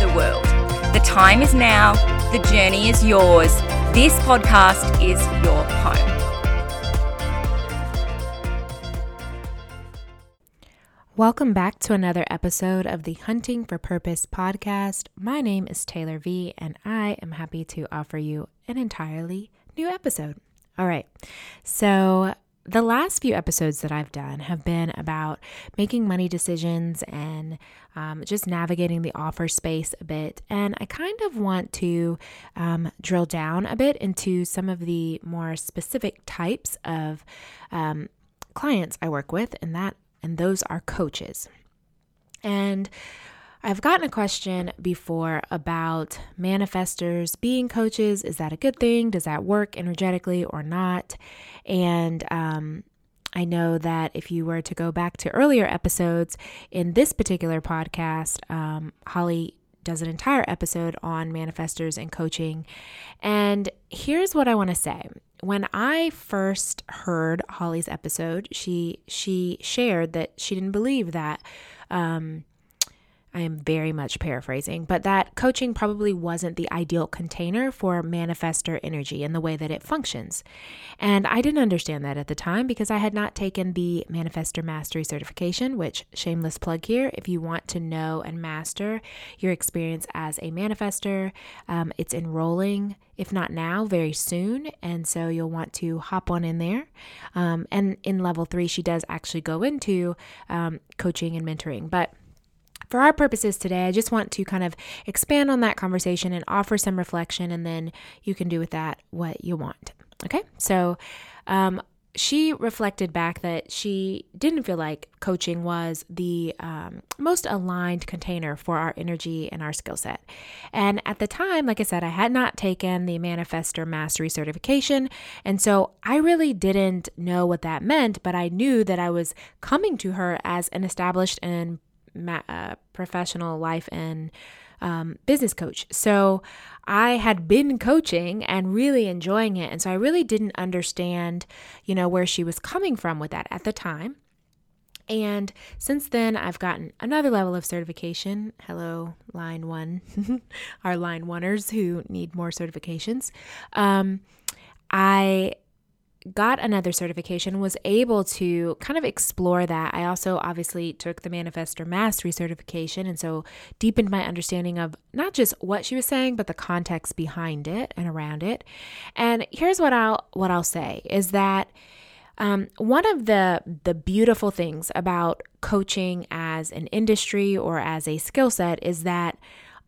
the world. The time is now, the journey is yours. This podcast is your home. Welcome back to another episode of the Hunting for Purpose podcast. My name is Taylor V, and I am happy to offer you an entirely new episode. All right, so the last few episodes that I've done have been about making money decisions and um, just navigating the offer space a bit. And I kind of want to um, drill down a bit into some of the more specific types of um, clients I work with, and that and those are coaches. And I've gotten a question before about manifestors being coaches. Is that a good thing? Does that work energetically or not? And um, I know that if you were to go back to earlier episodes in this particular podcast, um, Holly does an entire episode on manifestors and coaching. And here's what I want to say. When I first heard Holly's episode, she she shared that she didn't believe that um, I am very much paraphrasing, but that coaching probably wasn't the ideal container for manifestor energy in the way that it functions. And I didn't understand that at the time because I had not taken the Manifestor Mastery certification, which, shameless plug here, if you want to know and master your experience as a manifestor, um, it's enrolling, if not now, very soon. And so you'll want to hop on in there. Um, and in level three, she does actually go into um, coaching and mentoring. But for our purposes today, I just want to kind of expand on that conversation and offer some reflection, and then you can do with that what you want. Okay, so um, she reflected back that she didn't feel like coaching was the um, most aligned container for our energy and our skill set. And at the time, like I said, I had not taken the Manifestor Mastery certification. And so I really didn't know what that meant, but I knew that I was coming to her as an established and ma- uh, professional life and um, business coach. So I had been coaching and really enjoying it. And so I really didn't understand, you know, where she was coming from with that at the time. And since then, I've gotten another level of certification. Hello, line one, our line oneers who need more certifications. Um, I got another certification, was able to kind of explore that. I also obviously took the Manifestor Mastery certification and so deepened my understanding of not just what she was saying, but the context behind it and around it. And here's what I'll what I'll say is that um, one of the the beautiful things about coaching as an industry or as a skill set is that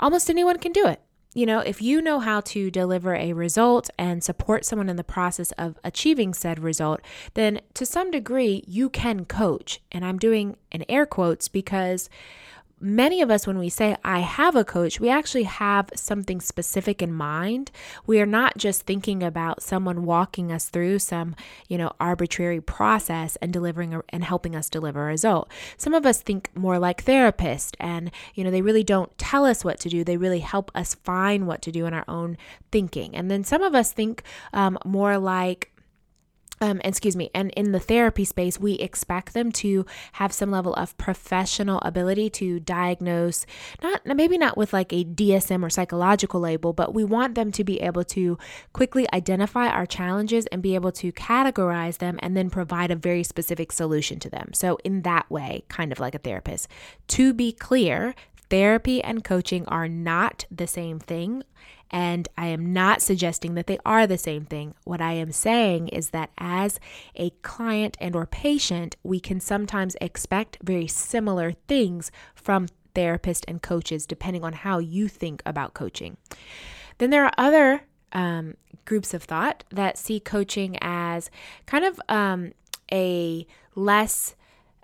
almost anyone can do it you know, if you know how to deliver a result and support someone in the process of achieving said result, then to some degree you can coach. And I'm doing an air quotes because many of us, when we say, I have a coach, we actually have something specific in mind. We are not just thinking about someone walking us through some, you know, arbitrary process and delivering a, and helping us deliver a result. Some of us think more like therapists and, you know, they really don't tell us what to do. They really help us find what to do in our own thinking. And then some of us think um, more like, um, excuse me, and in the therapy space, we expect them to have some level of professional ability to diagnose, not maybe not with like a DSM or psychological label, but we want them to be able to quickly identify our challenges and be able to categorize them and then provide a very specific solution to them. So, in that way, kind of like a therapist. To be clear, therapy and coaching are not the same thing And I am not suggesting that they are the same thing. What I am saying is that as a client and or patient, we can sometimes expect very similar things from therapists and coaches depending on how you think about coaching. Then there are other um, groups of thought that see coaching as kind of um, a less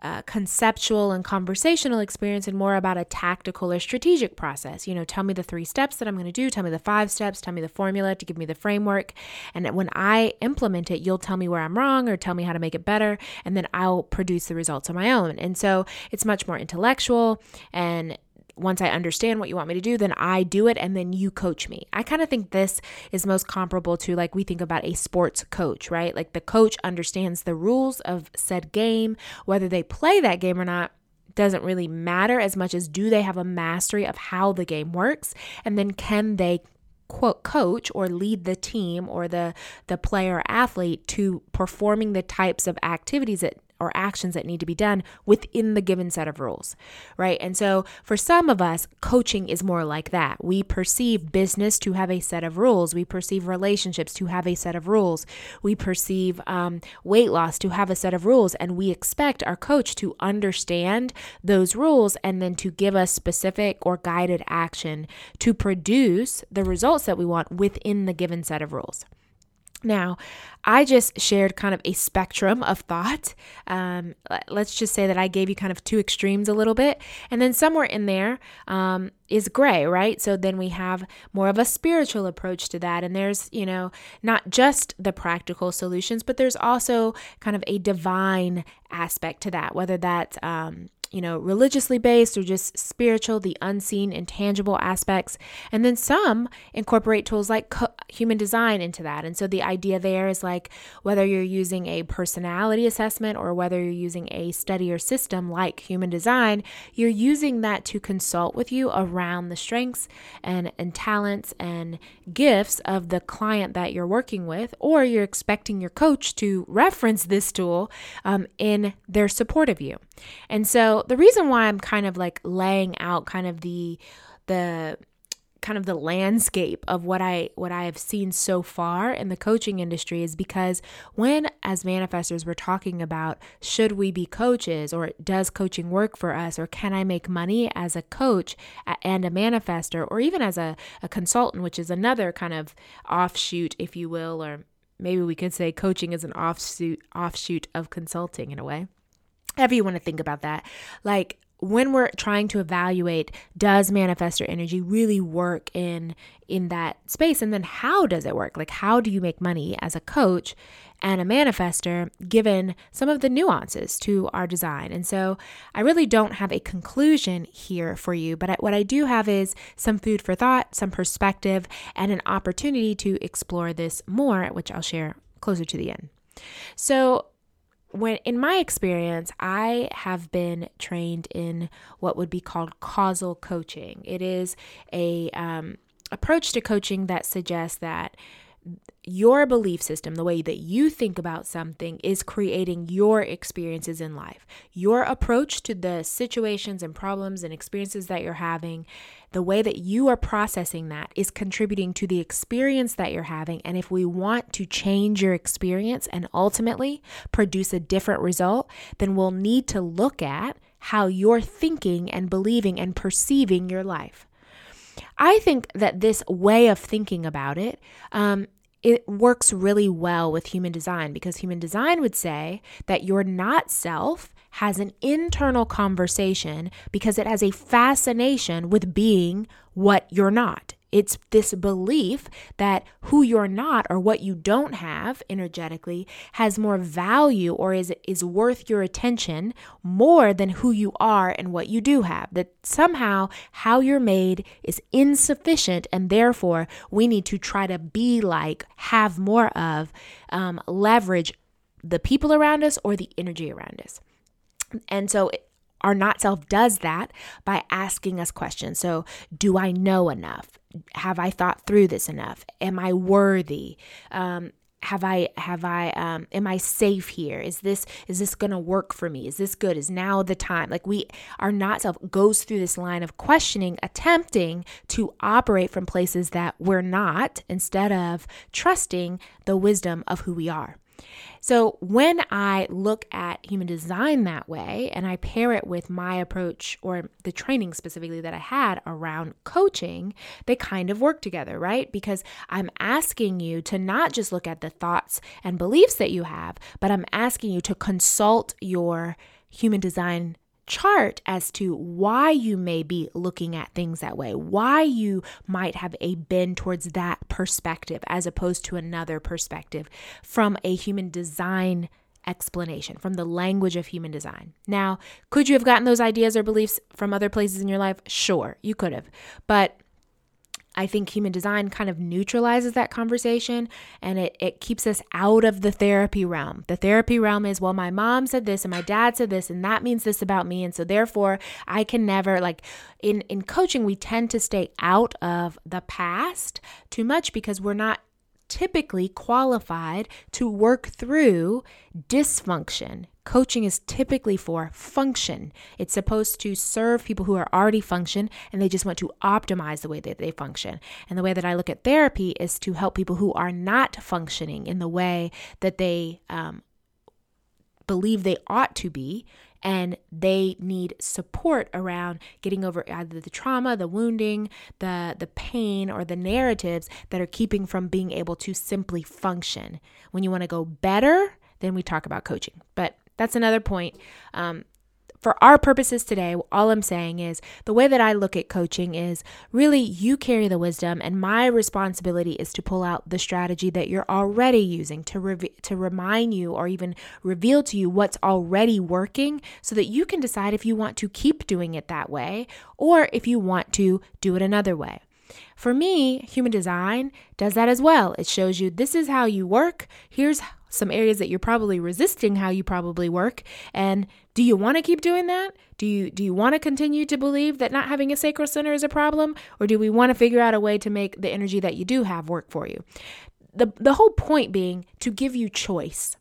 uh, conceptual and conversational experience and more about a tactical or strategic process. You know, tell me the three steps that I'm going to do, tell me the five steps, tell me the formula to give me the framework. And when I implement it, you'll tell me where I'm wrong or tell me how to make it better. And then I'll produce the results on my own. And so it's much more intellectual and once I understand what you want me to do, then I do it and then you coach me. I kind of think this is most comparable to like we think about a sports coach, right? Like the coach understands the rules of said game, whether they play that game or not doesn't really matter as much as do they have a mastery of how the game works and then can they quote coach or lead the team or the the player athlete to performing the types of activities that or actions that need to be done within the given set of rules, right? And so for some of us, coaching is more like that. We perceive business to have a set of rules, we perceive relationships to have a set of rules, we perceive um, weight loss to have a set of rules, and we expect our coach to understand those rules and then to give us specific or guided action to produce the results that we want within the given set of rules. Now, I just shared kind of a spectrum of thought. Um, let's just say that I gave you kind of two extremes a little bit. And then somewhere in there um, is gray, right? So then we have more of a spiritual approach to that. And there's, you know, not just the practical solutions, but there's also kind of a divine aspect to that, whether that's, um, you know, religiously based or just spiritual, the unseen, intangible aspects. And then some incorporate tools like co- human design into that. And so the idea there is like whether you're using a personality assessment or whether you're using a study or system like human design, you're using that to consult with you around the strengths and, and talents and gifts of the client that you're working with, or you're expecting your coach to reference this tool um, in their support of you. And so the reason why I'm kind of like laying out kind of the the kind of the landscape of what I what I have seen so far in the coaching industry is because when as manifestors we're talking about should we be coaches or does coaching work for us or can I make money as a coach and a manifestor or even as a, a consultant which is another kind of offshoot if you will or maybe we could say coaching is an offshoot offshoot of consulting in a way however you want to think about that. Like when we're trying to evaluate does manifestor energy really work in in that space? And then how does it work? Like how do you make money as a coach and a manifestor given some of the nuances to our design? And so i really don't have a conclusion here for you but what i do have is some food for thought some perspective and an opportunity to explore this more which i'll share closer to the end. So when in my experience i have been trained in what would be called causal coaching. It is a um, approach to coaching that suggests that your belief system, the way that you think about something, is creating your experiences in life. Your approach to the situations and problems and experiences that you're having, the way that you are processing that is contributing to the experience that you're having. And if we want to change your experience and ultimately produce a different result, then we'll need to look at how you're thinking and believing and perceiving your life. I think that this way of thinking about it um, it works really well with human design because human design would say that your not self has an internal conversation because it has a fascination with being what you're not. It's this belief that who you're not or what you don't have energetically has more value or is is worth your attention more than who you are and what you do have. That somehow how you're made is insufficient and therefore we need to try to be like, have more of, um, leverage the people around us or the energy around us. And so our not self does that by asking us questions. So, do I know enough? Have I thought through this enough? Am I worthy? Um, have i have i um am i safe here is this is this gonna work for me is this good is now the time like we are not self goes through this line of questioning attempting to operate from places that we're not instead of trusting the wisdom of who we are so when I look at human design that way and I pair it with my approach or the training specifically that I had around coaching, they kind of work together, right? Because I'm asking you to not just look at the thoughts and beliefs that you have, but I'm asking you to consult your human design chart as to why you may be looking at things that way, why you might have a bend towards that perspective as opposed to another perspective from a human design explanation, from the language of human design. Now, could you have gotten those ideas or beliefs from other places in your life? Sure, you could have. But I think human design kind of neutralizes that conversation and it, it keeps us out of the therapy realm. The therapy realm is, well, my mom said this and my dad said this, and that means this about me. And so therefore I can never like in, in coaching, we tend to stay out of the past too much because we're not typically qualified to work through dysfunction. Coaching is typically for function. It's supposed to serve people who are already function and they just want to optimize the way that they function. And the way that I look at therapy is to help people who are not functioning in the way that they um, believe they ought to be and they need support around getting over either the trauma, the wounding, the the pain or the narratives that are keeping from being able to simply function. When you want to go better, then we talk about coaching. But that's another point. Um, for our purposes today, all I'm saying is the way that I look at coaching is really you carry the wisdom, and my responsibility is to pull out the strategy that you're already using to re- to remind you or even reveal to you what's already working, so that you can decide if you want to keep doing it that way or if you want to do it another way. For me, human design does that as well. It shows you this is how you work. Here's some areas that you're probably resisting how you probably work. And do you want to keep doing that? Do you do you want to continue to believe that not having a sacral center is a problem? Or do we want to figure out a way to make the energy that you do have work for you? The the whole point being to give you choice.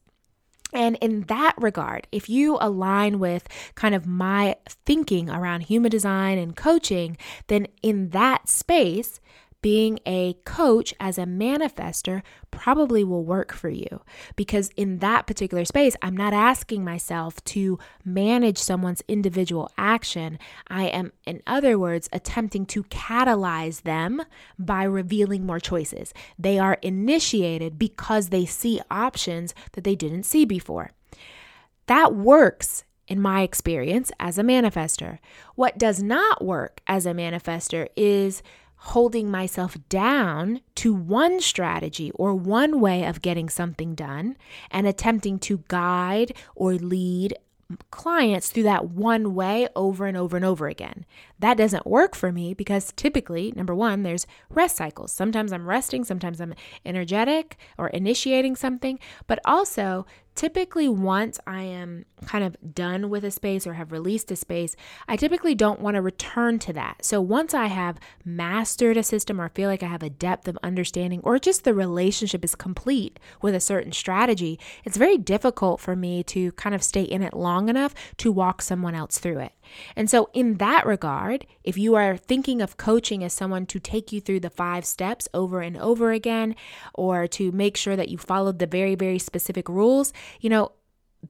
And in that regard, if you align with kind of my thinking around human design and coaching, then in that space, being a coach as a manifestor probably will work for you because in that particular space, I'm not asking myself to manage someone's individual action. I am, in other words, attempting to catalyze them by revealing more choices. They are initiated because they see options that they didn't see before. That works in my experience as a manifestor. What does not work as a manifestor is holding myself down to one strategy or one way of getting something done and attempting to guide or lead clients through that one way over and over and over again. That doesn't work for me because typically, number one, there's rest cycles. Sometimes I'm resting, sometimes I'm energetic or initiating something, but also typically once I am kind of done with a space or have released a space, I typically don't want to return to that. So once I have mastered a system or feel like I have a depth of understanding or just the relationship is complete with a certain strategy, it's very difficult for me to kind of stay in it long enough to walk someone else through it. And so, in that regard, if you are thinking of coaching as someone to take you through the five steps over and over again, or to make sure that you followed the very, very specific rules, you know,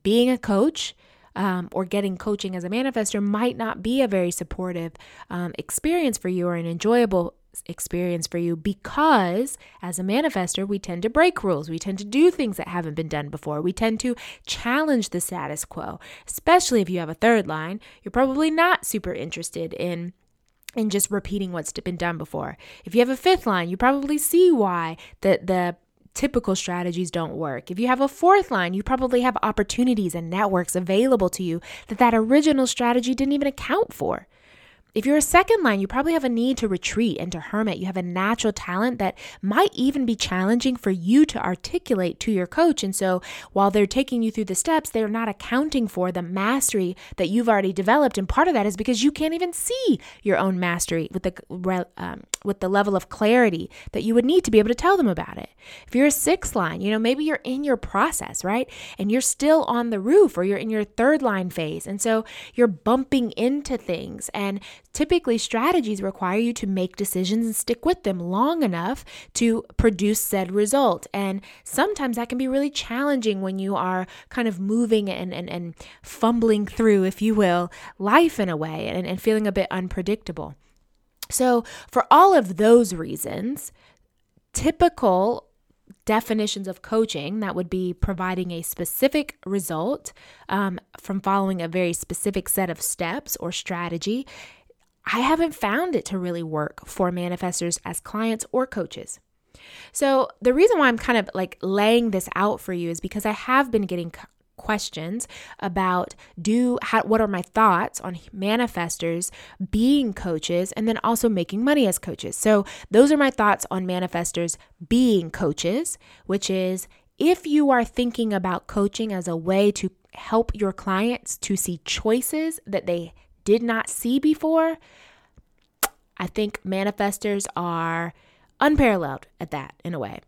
being a coach um, or getting coaching as a manifestor might not be a very supportive um, experience for you or an enjoyable experience for you because as a manifestor, we tend to break rules. We tend to do things that haven't been done before. We tend to challenge the status quo, especially if you have a third line. You're probably not super interested in in just repeating what's been done before. If you have a fifth line, you probably see why the the typical strategies don't work. If you have a fourth line, you probably have opportunities and networks available to you that that original strategy didn't even account for. If you're a second line, you probably have a need to retreat and to hermit. You have a natural talent that might even be challenging for you to articulate to your coach. And so while they're taking you through the steps, they're not accounting for the mastery that you've already developed. And part of that is because you can't even see your own mastery with the um, with the level of clarity that you would need to be able to tell them about it. If you're a sixth line, you know, maybe you're in your process, right? And you're still on the roof or you're in your third line phase. And so you're bumping into things. And typically, strategies require you to make decisions and stick with them long enough to produce said result. And sometimes that can be really challenging when you are kind of moving and, and, and fumbling through, if you will, life in a way and, and feeling a bit unpredictable. So, for all of those reasons, typical definitions of coaching that would be providing a specific result um, from following a very specific set of steps or strategy. I haven't found it to really work for manifestors as clients or coaches. So, the reason why I'm kind of like laying this out for you is because I have been getting questions about do how, what are my thoughts on manifestors being coaches and then also making money as coaches. So those are my thoughts on manifestors being coaches, which is if you are thinking about coaching as a way to help your clients to see choices that they did not see before, I think manifestors are unparalleled at that in a way.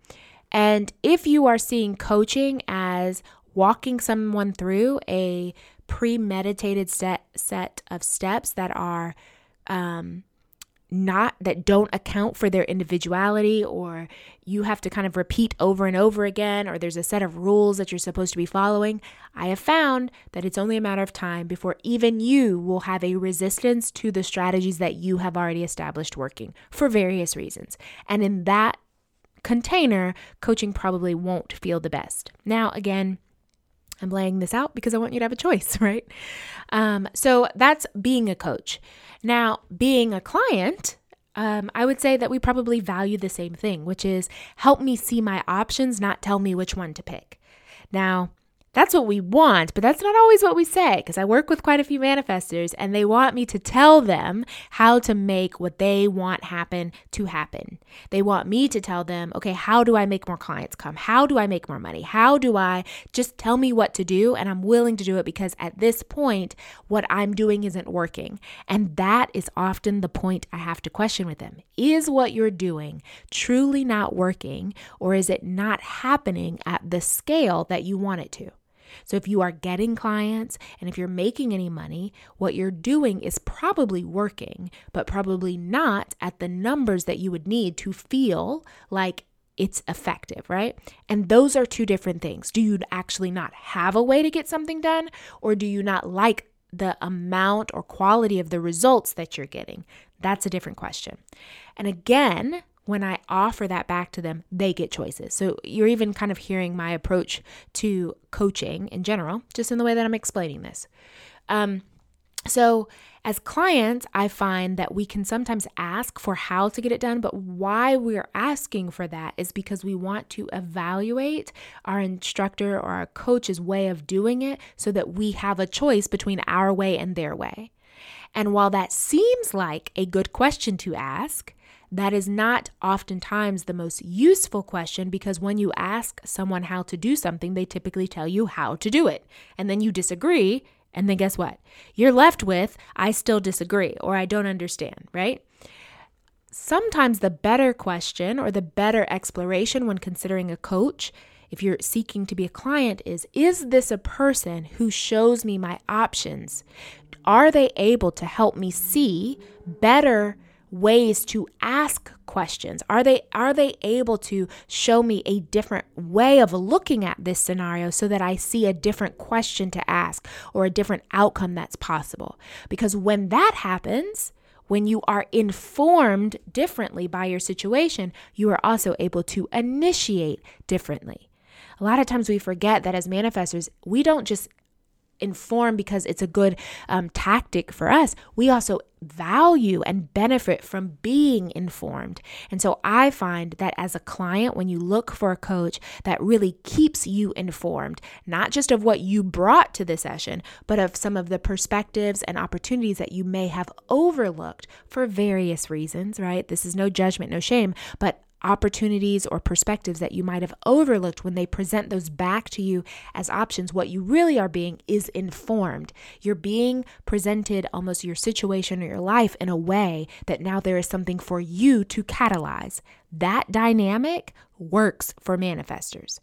And if you are seeing coaching as walking someone through a premeditated set set of steps that are um, not that don't account for their individuality or you have to kind of repeat over and over again or there's a set of rules that you're supposed to be following i have found that it's only a matter of time before even you will have a resistance to the strategies that you have already established working for various reasons. And in that container coaching probably won't feel the best. Now again I'm laying this out because I want you to have a choice, right? Um, so that's being a coach. Now, being a client, um, I would say that we probably value the same thing, which is help me see my options, not tell me which one to pick. Now, that's what we want, but that's not always what we say because I work with quite a few manifestors and they want me to tell them how to make what they want happen to happen. They want me to tell them, okay, how do I make more clients come? How do I make more money? How do I just tell me what to do? And I'm willing to do it because at this point, what I'm doing isn't working. And that is often the point I have to question with them. Is what you're doing truly not working or is it not happening at the scale that you want it to? So if you are getting clients and if you're making any money, what you're doing is probably working, but probably not at the numbers that you would need to feel like it's effective, right? And those are two different things. Do you actually not have a way to get something done, or do you not like the amount or quality of the results that you're getting? That's a different question. And again, when I offer that back to them, they get choices. So you're even kind of hearing my approach to coaching in general, just in the way that I'm explaining this. Um, so, as clients, I find that we can sometimes ask for how to get it done, but why we're asking for that is because we want to evaluate our instructor or our coach's way of doing it so that we have a choice between our way and their way. And while that seems like a good question to ask, that is not oftentimes the most useful question because when you ask someone how to do something, they typically tell you how to do it. And then you disagree. And then guess what? You're left with, I still disagree or I don't understand, right? Sometimes the better question or the better exploration when considering a coach, if you're seeking to be a client, is Is this a person who shows me my options? Are they able to help me see better? Ways to ask questions? Are they are they able to show me a different way of looking at this scenario so that i see a different question to ask or a different outcome that's possible? Because when that happens when you are informed differently by your situation you are also able to initiate differently. A lot of times we forget that as manifestors we don't just informed because it's a good um, tactic for us, we also value and benefit from being informed. And so I find that as a client, when you look for a coach that really keeps you informed, not just of what you brought to the session, but of some of the perspectives and opportunities that you may have overlooked for various reasons, right? This is no judgment, no shame, but opportunities or perspectives that you might have overlooked when they present those back to you as options, what you really are being is informed. You're being presented almost your situation or your life in a way that now there is something for you to catalyze. That dynamic works for manifestors,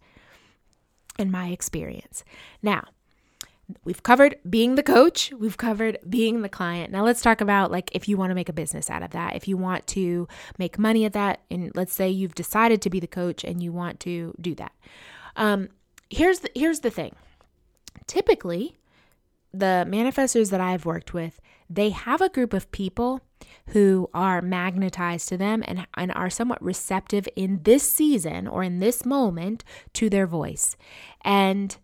in my experience. Now, We've covered being the coach, we've covered being the client. Now let's talk about like if you want to make a business out of that, if you want to make money at that, and let's say you've decided to be the coach and you want to do that. Um, here's the, here's the thing. Typically, the manifestors that I've worked with, they have a group of people who are magnetized to them and, and are somewhat receptive in this season or in this moment to their voice. And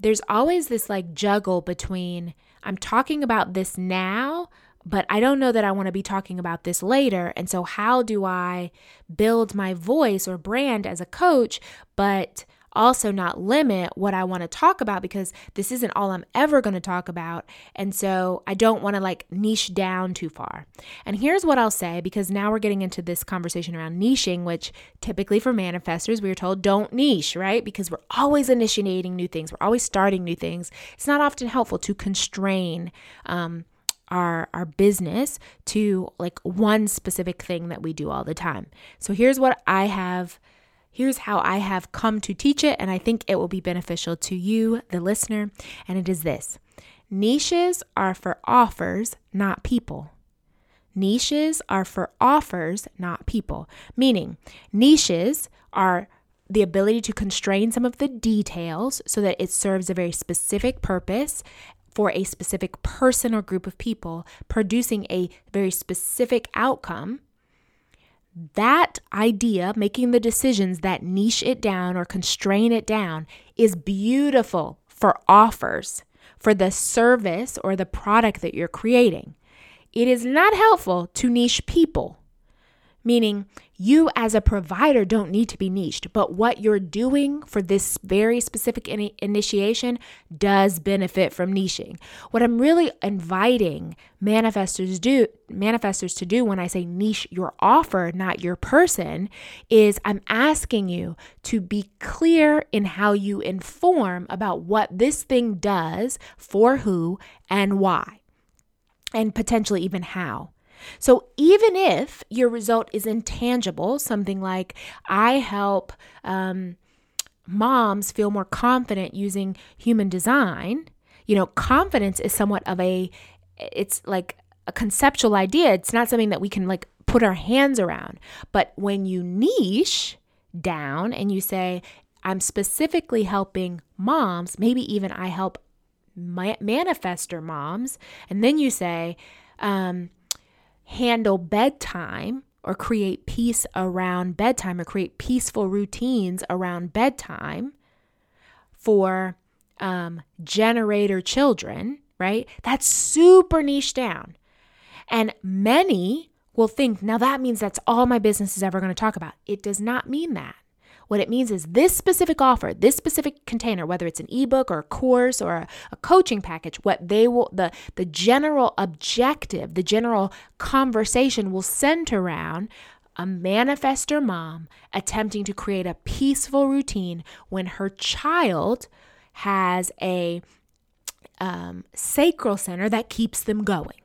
there's always this like juggle between I'm talking about this now, but I don't know that I want to be talking about this later. And so, how do I build my voice or brand as a coach, but also not limit what I want to talk about because this isn't all I'm ever going to talk about. And so I don't want to like niche down too far. And here's what I'll say because now we're getting into this conversation around niching, which typically for manifestors, we are told don't niche, right? Because we're always initiating new things, we're always starting new things. It's not often helpful to constrain. Um, our our business to like one specific thing that we do all the time. So here's what I have Here's how I have come to teach it, and I think it will be beneficial to you, the listener. And it is this niches are for offers, not people. Niches are for offers, not people. Meaning, niches are the ability to constrain some of the details so that it serves a very specific purpose for a specific person or group of people, producing a very specific outcome that idea, making the decisions that niche it down or constrain it down, is beautiful for offers, for the service or the product that you're creating. It is not helpful to niche people, meaning you as a provider don't need to be niched, but what you're doing for this very specific in- initiation does benefit from niching. What I'm really inviting manifestors do manifestors to do when I say niche your offer, not your person, is I'm asking you to be clear in how you inform about what this thing does for who and why, and potentially even how. So even if your result is intangible, something like I help um, moms feel more confident using human design, you know, confidence is somewhat of a, it's like a conceptual idea. It's not something that we can like put our hands around. But when you niche down and you say, I'm specifically helping moms, maybe even I help my manifestor moms, and then you say, um, handle bedtime or create peace around bedtime or create peaceful routines around bedtime for um, generator children, right? That's super niche down. And many will think, now that means that's all my business is ever going to talk about. It does not mean that. What it means is this specific offer, this specific container, whether it's an ebook or a course or a, a coaching package, what they will, the, the general objective, the general conversation will center around a manifestor mom attempting to create a peaceful routine when her child has a um, sacral center that keeps them going.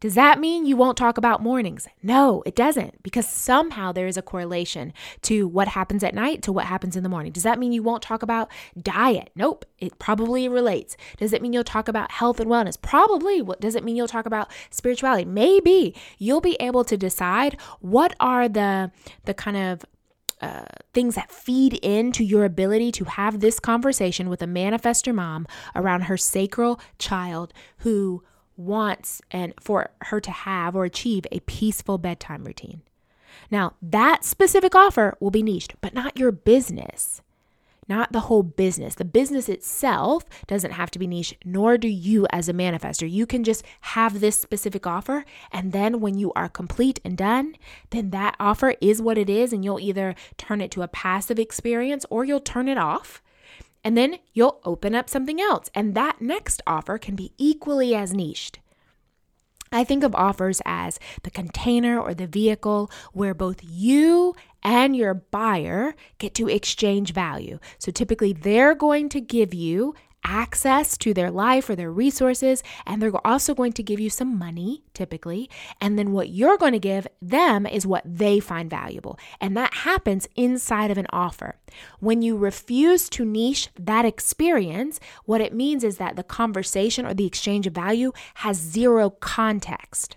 Does that mean you won't talk about mornings? No, it doesn't, because somehow there is a correlation to what happens at night to what happens in the morning. Does that mean you won't talk about diet? Nope, it probably relates. Does it mean you'll talk about health and wellness? Probably. What does it mean you'll talk about spirituality? Maybe. You'll be able to decide what are the the kind of uh, things that feed into your ability to have this conversation with a manifestor mom around her sacral child who wants and for her to have or achieve a peaceful bedtime routine. Now, that specific offer will be niched, but not your business. not the whole business. The business itself doesn't have to be niche, nor do you as a manifestor. You can just have this specific offer, and then when you are complete and done, then that offer is what it is, and you'll either turn it to a passive experience or you'll turn it off. And then you'll open up something else, and that next offer can be equally as niched. I think of offers as the container or the vehicle where both you and your buyer get to exchange value. So typically, they're going to give you access to their life or their resources, and they're also going to give you some money, typically. And then what you're going to give them is what they find valuable. And that happens inside of an offer. When you refuse to niche that experience, what it means is that the conversation or the exchange of value has zero context.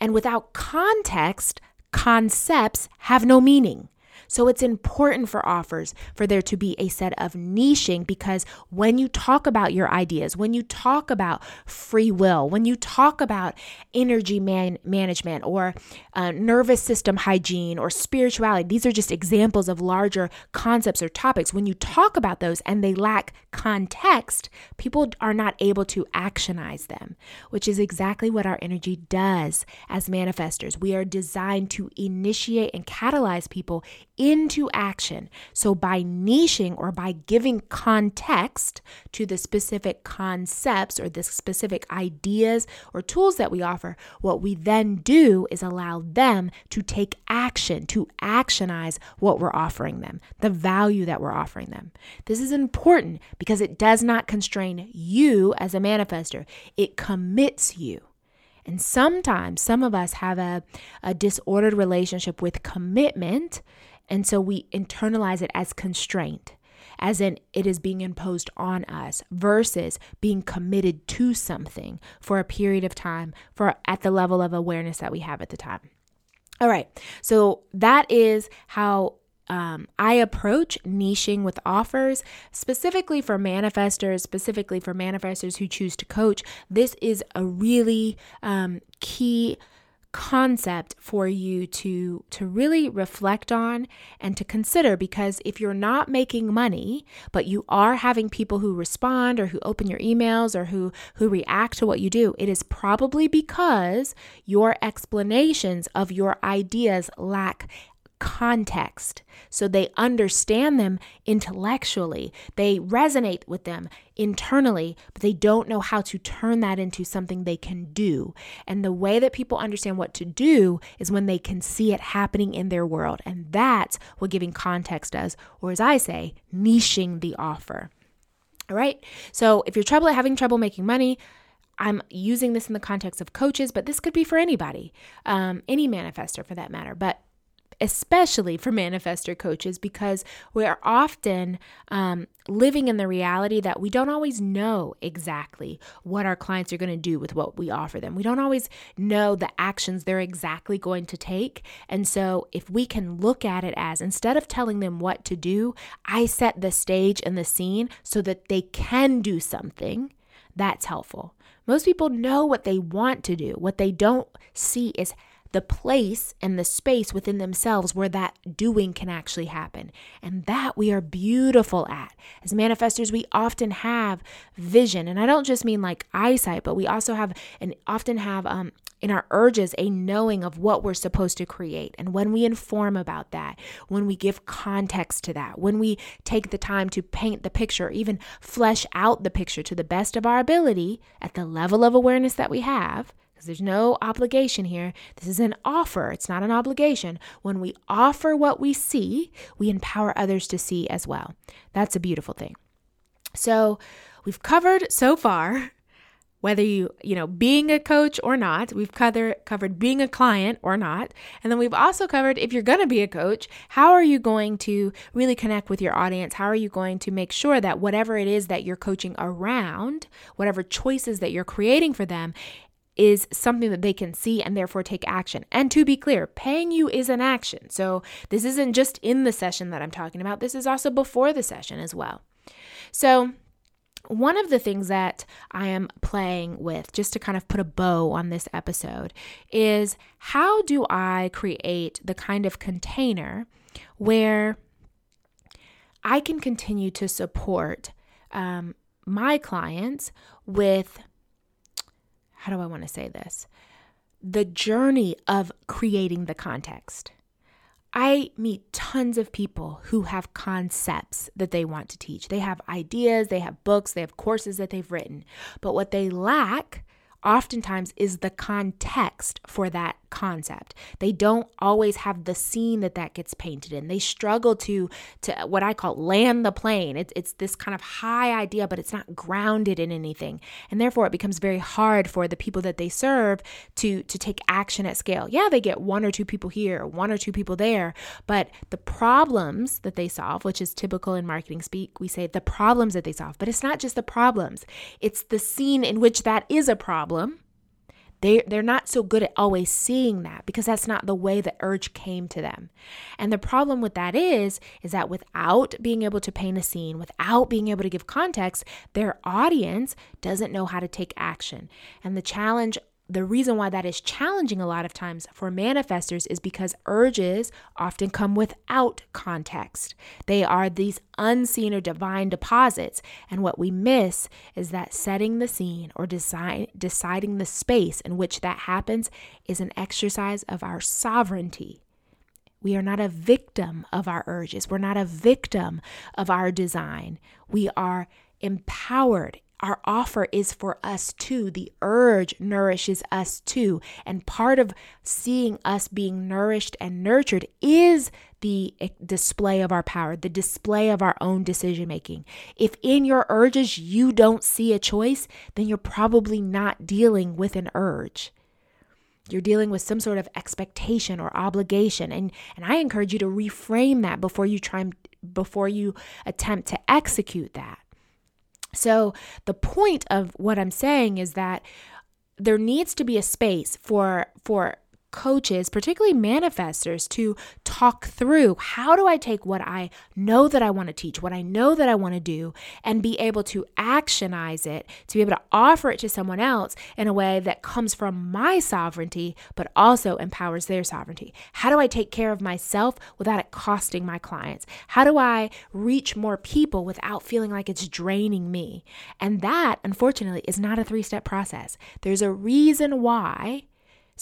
And without context, concepts have no meaning. So it's important for offers for there to be a set of niching because when you talk about your ideas, when you talk about free will, when you talk about energy man- management or uh, nervous system hygiene or spirituality, these are just examples of larger concepts or topics. When you talk about those and they lack context, people are not able to actionize them, which is exactly what our energy does as manifestors. We are designed to initiate and catalyze people into action. So, by niching or by giving context to the specific concepts or the specific ideas or tools that we offer, what we then do is allow them to take action, to actionize what we're offering them, the value that we're offering them. This is important because it does not constrain you as a manifestor, it commits you. And sometimes some of us have a, a disordered relationship with commitment and so we internalize it as constraint, as in it is being imposed on us versus being committed to something for a period of time for at the level of awareness that we have at the time. All right. So that is how um, I approach niching with offers specifically for manifestors, specifically for manifestors who choose to coach. This is a really um, key concept for you to to really reflect on and to consider because if you're not making money but you are having people who respond or who open your emails or who who react to what you do it is probably because your explanations of your ideas lack context. So they understand them intellectually, they resonate with them internally, but they don't know how to turn that into something they can do. And the way that people understand what to do is when they can see it happening in their world. And that's what giving context does, or as I say, niching the offer. All right. So if you're trouble having trouble making money, I'm using this in the context of coaches, but this could be for anybody, um, any manifestor for that matter. But especially for manifestor coaches, because we're often um, living in the reality that we don't always know exactly what our clients are going to do with what we offer them. We don't always know the actions they're exactly going to take. And so, if we can look at it as instead of telling them what to do, I set the stage and the scene so that they can do something, that's helpful. Most people know what they want to do. What they don't see is the place and the space within themselves where that doing can actually happen. And that we are beautiful at. As manifestors, we often have vision. And I don't just mean like eyesight, but we also have and often have um, in our urges a knowing of what we're supposed to create. And when we inform about that, when we give context to that, when we take the time to paint the picture, even flesh out the picture to the best of our ability at the level of awareness that we have, because there's no obligation here. This is an offer, it's not an obligation. When we offer what we see, we empower others to see as well. That's a beautiful thing. So, we've covered so far whether you, you know, being a coach or not. We've covered covered being a client or not. And then we've also covered if you're going to be a coach, how are you going to really connect with your audience? How are you going to make sure that whatever it is that you're coaching around, whatever choices that you're creating for them, is something that they can see and therefore take action. And to be clear, paying you is an action. So this isn't just in the session that I'm talking about, this is also before the session as well. So, one of the things that I am playing with, just to kind of put a bow on this episode, is how do I create the kind of container where I can continue to support um, my clients with how do I want to say this? The journey of creating the context. I meet tons of people who have concepts that they want to teach. They have ideas, they have books, they have courses that they've written. But what they lack oftentimes is the context for that concept. They don't always have the scene that that gets painted in. They struggle to to what I call land the plane. It's it's this kind of high idea but it's not grounded in anything. And therefore it becomes very hard for the people that they serve to to take action at scale. Yeah, they get one or two people here, one or two people there, but the problems that they solve, which is typical in marketing speak, we say the problems that they solve, but it's not just the problems. It's the scene in which that is a problem they, they're not so good at always seeing that because that's not the way the urge came to them. And the problem with that is, is that without being able to paint a scene, without being able to give context, their audience doesn't know how to take action. And the challenge the reason why that is challenging a lot of times for manifestors is because urges often come without context. They are these unseen or divine deposits. And what we miss is that setting the scene or design, deciding the space in which that happens is an exercise of our sovereignty. We are not a victim of our urges. We're not a victim of our design. We are empowered our offer is for us too. The urge nourishes us too. And part of seeing us being nourished and nurtured is the display of our power, the display of our own decision making. If in your urges you don't see a choice, then you're probably not dealing with an urge. You're dealing with some sort of expectation or obligation. And, and I encourage you to reframe that before you try before you attempt to execute that. So, the point of what I'm saying is that there needs to be a space for for coaches, particularly manifestors, to talk through how do I take what I know that I want to teach, what I know that I want to do, and be able to actionize it, to be able to offer it to someone else in a way that comes from my sovereignty, but also empowers their sovereignty. How do I take care of myself without it costing my clients? How do I reach more people without feeling like it's draining me? And that, unfortunately, is not a three step process. There's a reason why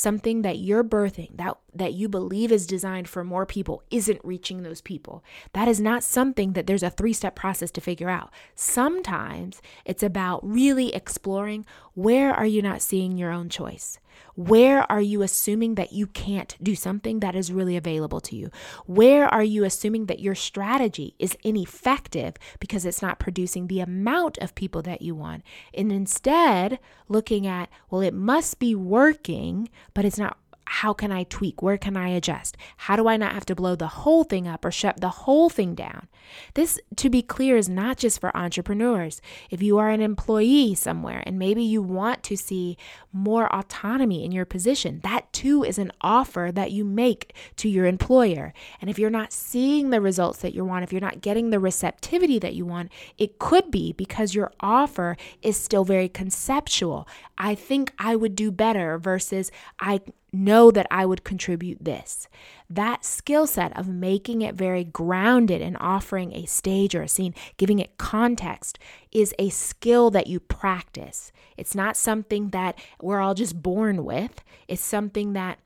something that you're birthing that that you believe is designed for more people isn't reaching those people. That is not something that there's a three step process to figure out. Sometimes it's about really exploring where are you not seeing your own choice where are you assuming that you can't do something that is really available to you? Where are you assuming that your strategy is ineffective because it's not producing the amount of people that you want? And instead, looking at, well, it must be working, but it's not how can I tweak? Where can I adjust? How do I not have to blow the whole thing up or shut the whole thing down? This, to be clear, is not just for entrepreneurs. If you are an employee somewhere and maybe you want to see more autonomy in your position, that too is an offer that you make to your employer. And if you're not seeing the results that you want, if you're not getting the receptivity that you want, it could be because your offer is still very conceptual. I think I would do better versus I know that I would contribute this. That skill set of making it very grounded and offering a stage or a scene, giving it context, is a skill that you practice. It's not something that we're all just born with, it's something that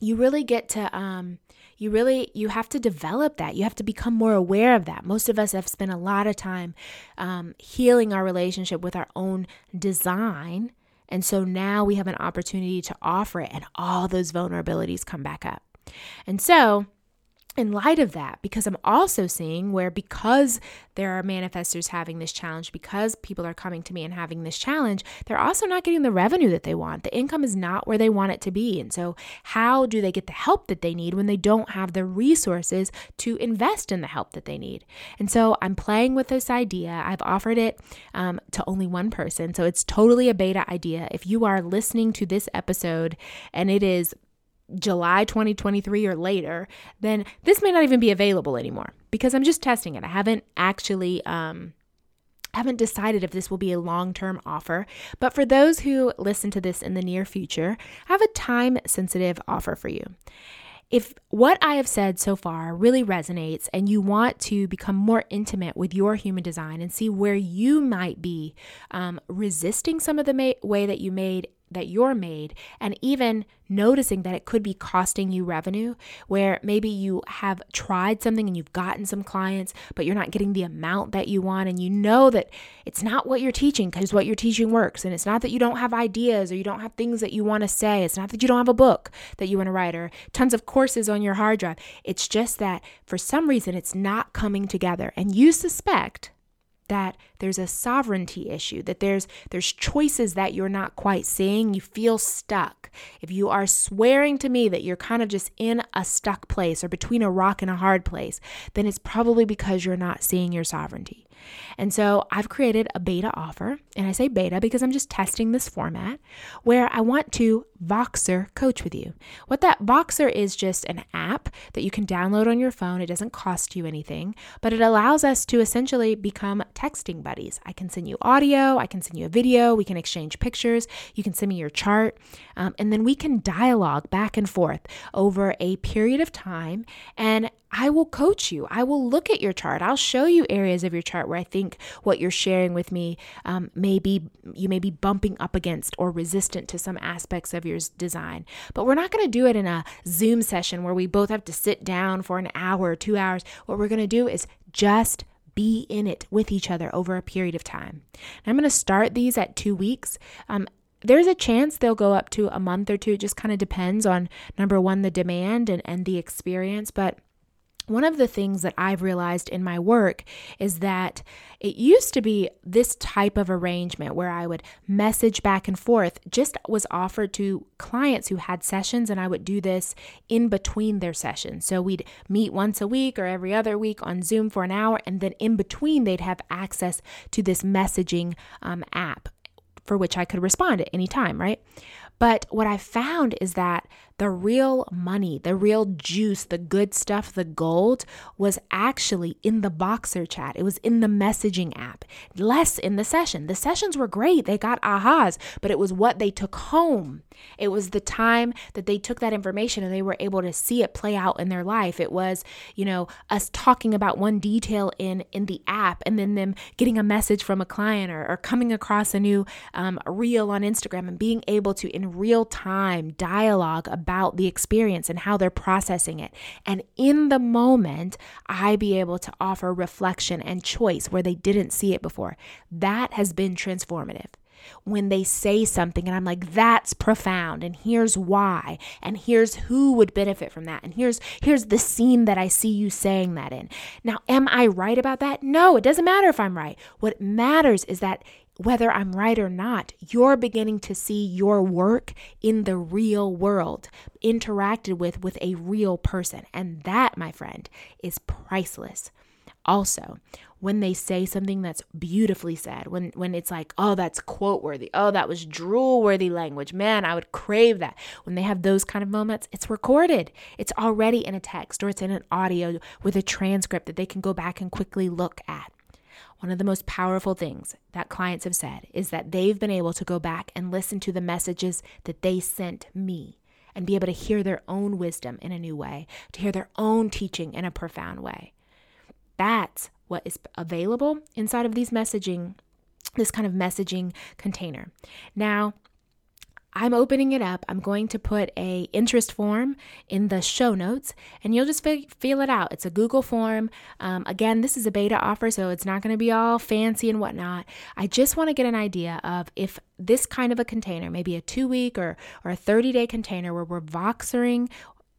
you really get to um, you really you have to develop that you have to become more aware of that most of us have spent a lot of time um, healing our relationship with our own design and so now we have an opportunity to offer it, and all those vulnerabilities come back up. And so, in light of that, because I'm also seeing where because there are manifestors having this challenge, because people are coming to me and having this challenge, they're also not getting the revenue that they want. The income is not where they want it to be. And so, how do they get the help that they need when they don't have the resources to invest in the help that they need? And so, I'm playing with this idea. I've offered it um, to only one person. So, it's totally a beta idea. If you are listening to this episode and it is July 2023 or later, then this may not even be available anymore because I'm just testing it. I haven't actually um haven't decided if this will be a long-term offer, but for those who listen to this in the near future, I have a time-sensitive offer for you. if what I have said so far really resonates and you want to become more intimate with your human design and see where you might be um, resisting some of the way that you made that you're made and even noticing that it could be costing you revenue where maybe you have tried something and you've gotten some clients but you're not getting the amount that you want and you know that it's not what you're teaching because what you're teaching works and it's not that you don't have ideas or you don't have things that you want to say it's not that you don't have a book that you want to write or tons of courses on your hard drive. It's just that for some reason it's not coming together and you suspect that there's a sovereignty issue that there's there's choices that you're not quite seeing. You feel stuck. If you are swearing to me that you're kind of just in a stuck place or between a rock and a hard place then it's probably because you're not seeing your sovereignty and so I've created a beta offer, and I say beta because I'm just testing this format where I want to Voxer coach with you. What that Voxer is just an app that you can download on your phone. It doesn't cost you anything, but it allows us to essentially become texting buddies. I can send you audio, I can send you a video, we can exchange pictures, you can send me your chart, um, and then we can dialogue back and forth over a period of time. And I will coach you. I will look at your chart. I'll show you areas of your chart where I think what you're sharing with me um, may be you may be bumping up against or resistant to some aspects of your design. But we're not going to do it in a Zoom session where we both have to sit down for an hour two hours. What we're going to do is just be in it with each other over a period of time. And I'm going to start these at two weeks. Um, there's a chance they'll go up to a month or two. It just kind of depends on number one, the demand and, and the experience. But one of the things that I've realized in my work is that it used to be this type of arrangement where I would message back and forth, just was offered to clients who had sessions, and I would do this in between their sessions. So we'd meet once a week or every other week on Zoom for an hour, and then in between, they'd have access to this messaging um, app for which I could respond at any time, right? But what I found is that the real money, the real juice, the good stuff, the gold was actually in the Voxer chat. It was in the messaging app, less in the session. The sessions were great. They got ahas, but it was what they took home. It was the time that they took that information and they were able to see it play out in their life. It was, you know, us talking about one detail in in the app and then them getting a message from a client or, or coming across a new um, reel on Instagram and being able to in real time dialogue about about the experience and how they're processing it. And in the moment, I be able to offer reflection and choice where they didn't see it before. That has been transformative when they say something and I'm like that's profound and here's why and here's who would benefit from that and here's here's the scene that I see you saying that in. Now am I right about that? No, it doesn't matter if I'm right. What matters is that whether I'm right or not, you're beginning to see your work in the real world, interacted with with a real person. And that, my friend, is priceless. Also, when they say something that's beautifully said, when when it's like, oh, that's quote worthy, oh, that was drool worthy language, man, I would crave that. When they have those kind of moments, it's recorded. It's already in a text or it's in an audio with a transcript that they can go back and quickly look at. One of the most powerful things that clients have said is that they've been able to go back and listen to the messages that they sent me and be able to hear their own wisdom in a new way, to hear their own teaching in a profound way. That's what is available inside of these messaging, this kind of messaging container. Now, I'm opening it up. I'm going to put a interest form in the show notes and you'll just feel it out. It's a Google form. Um, again, this is a beta offer, so it's not going to be all fancy and whatnot. I just want to get an idea of if this kind of a container, maybe a two week or, or a 30 day container where we're voxering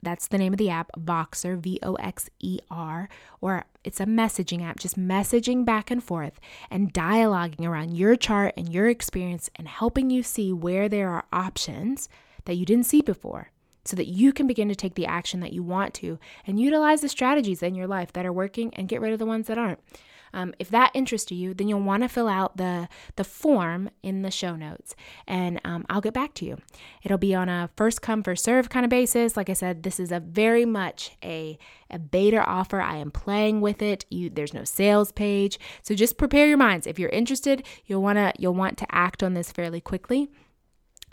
that's the name of the app, Voxer, V O X E R, or it's a messaging app, just messaging back and forth and dialoguing around your chart and your experience and helping you see where there are options that you didn't see before so that you can begin to take the action that you want to and utilize the strategies in your life that are working and get rid of the ones that aren't. Um, if that interests you, then you'll want to fill out the the form in the show notes, and um, I'll get back to you. It'll be on a first come first serve kind of basis. Like I said, this is a very much a a beta offer. I am playing with it. You, there's no sales page, so just prepare your minds. If you're interested, you'll wanna you'll want to act on this fairly quickly.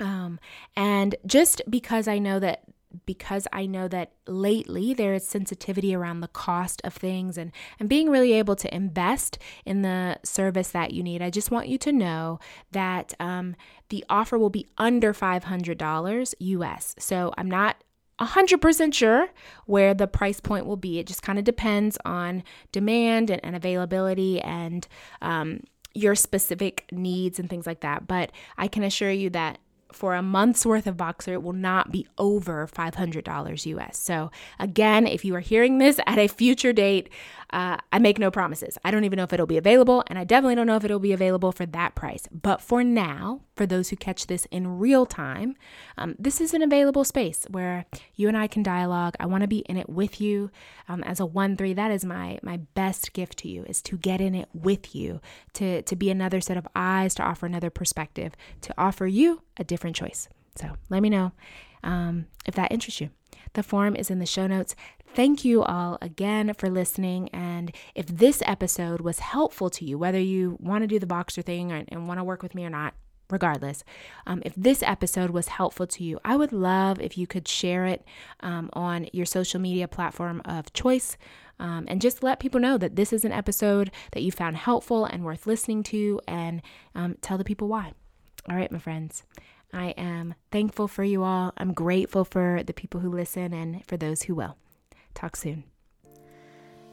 Um, and just because I know that because I know that lately there is sensitivity around the cost of things and, and being really able to invest in the service that you need, I just want you to know that um, the offer will be under $500 US. So I'm not 100% sure where the price point will be. It just kind of depends on demand and, and availability and um, your specific needs and things like that. But I can assure you that for a month's worth of Voxer, it will not be over $500 US. So, again, if you are hearing this at a future date, uh, I make no promises. I don't even know if it'll be available, and I definitely don't know if it'll be available for that price. But for now, for those who catch this in real time, um, this is an available space where you and I can dialogue. I want to be in it with you. Um, as a one three, that is my my best gift to you is to get in it with you, to to be another set of eyes, to offer another perspective, to offer you a different choice. So let me know um, if that interests you. The form is in the show notes. Thank you all again for listening. And if this episode was helpful to you, whether you want to do the Voxer thing and want to work with me or not, regardless, um, if this episode was helpful to you, I would love if you could share it um, on your social media platform of choice. Um, and just let people know that this is an episode that you found helpful and worth listening to, and um, tell the people why. All right, my friends. I am thankful for you all. I'm grateful for the people who listen and for those who will. Talk soon.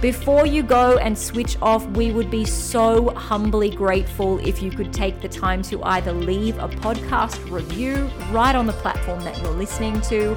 Before you go and switch off, we would be so humbly grateful if you could take the time to either leave a podcast review right on the platform that you're listening to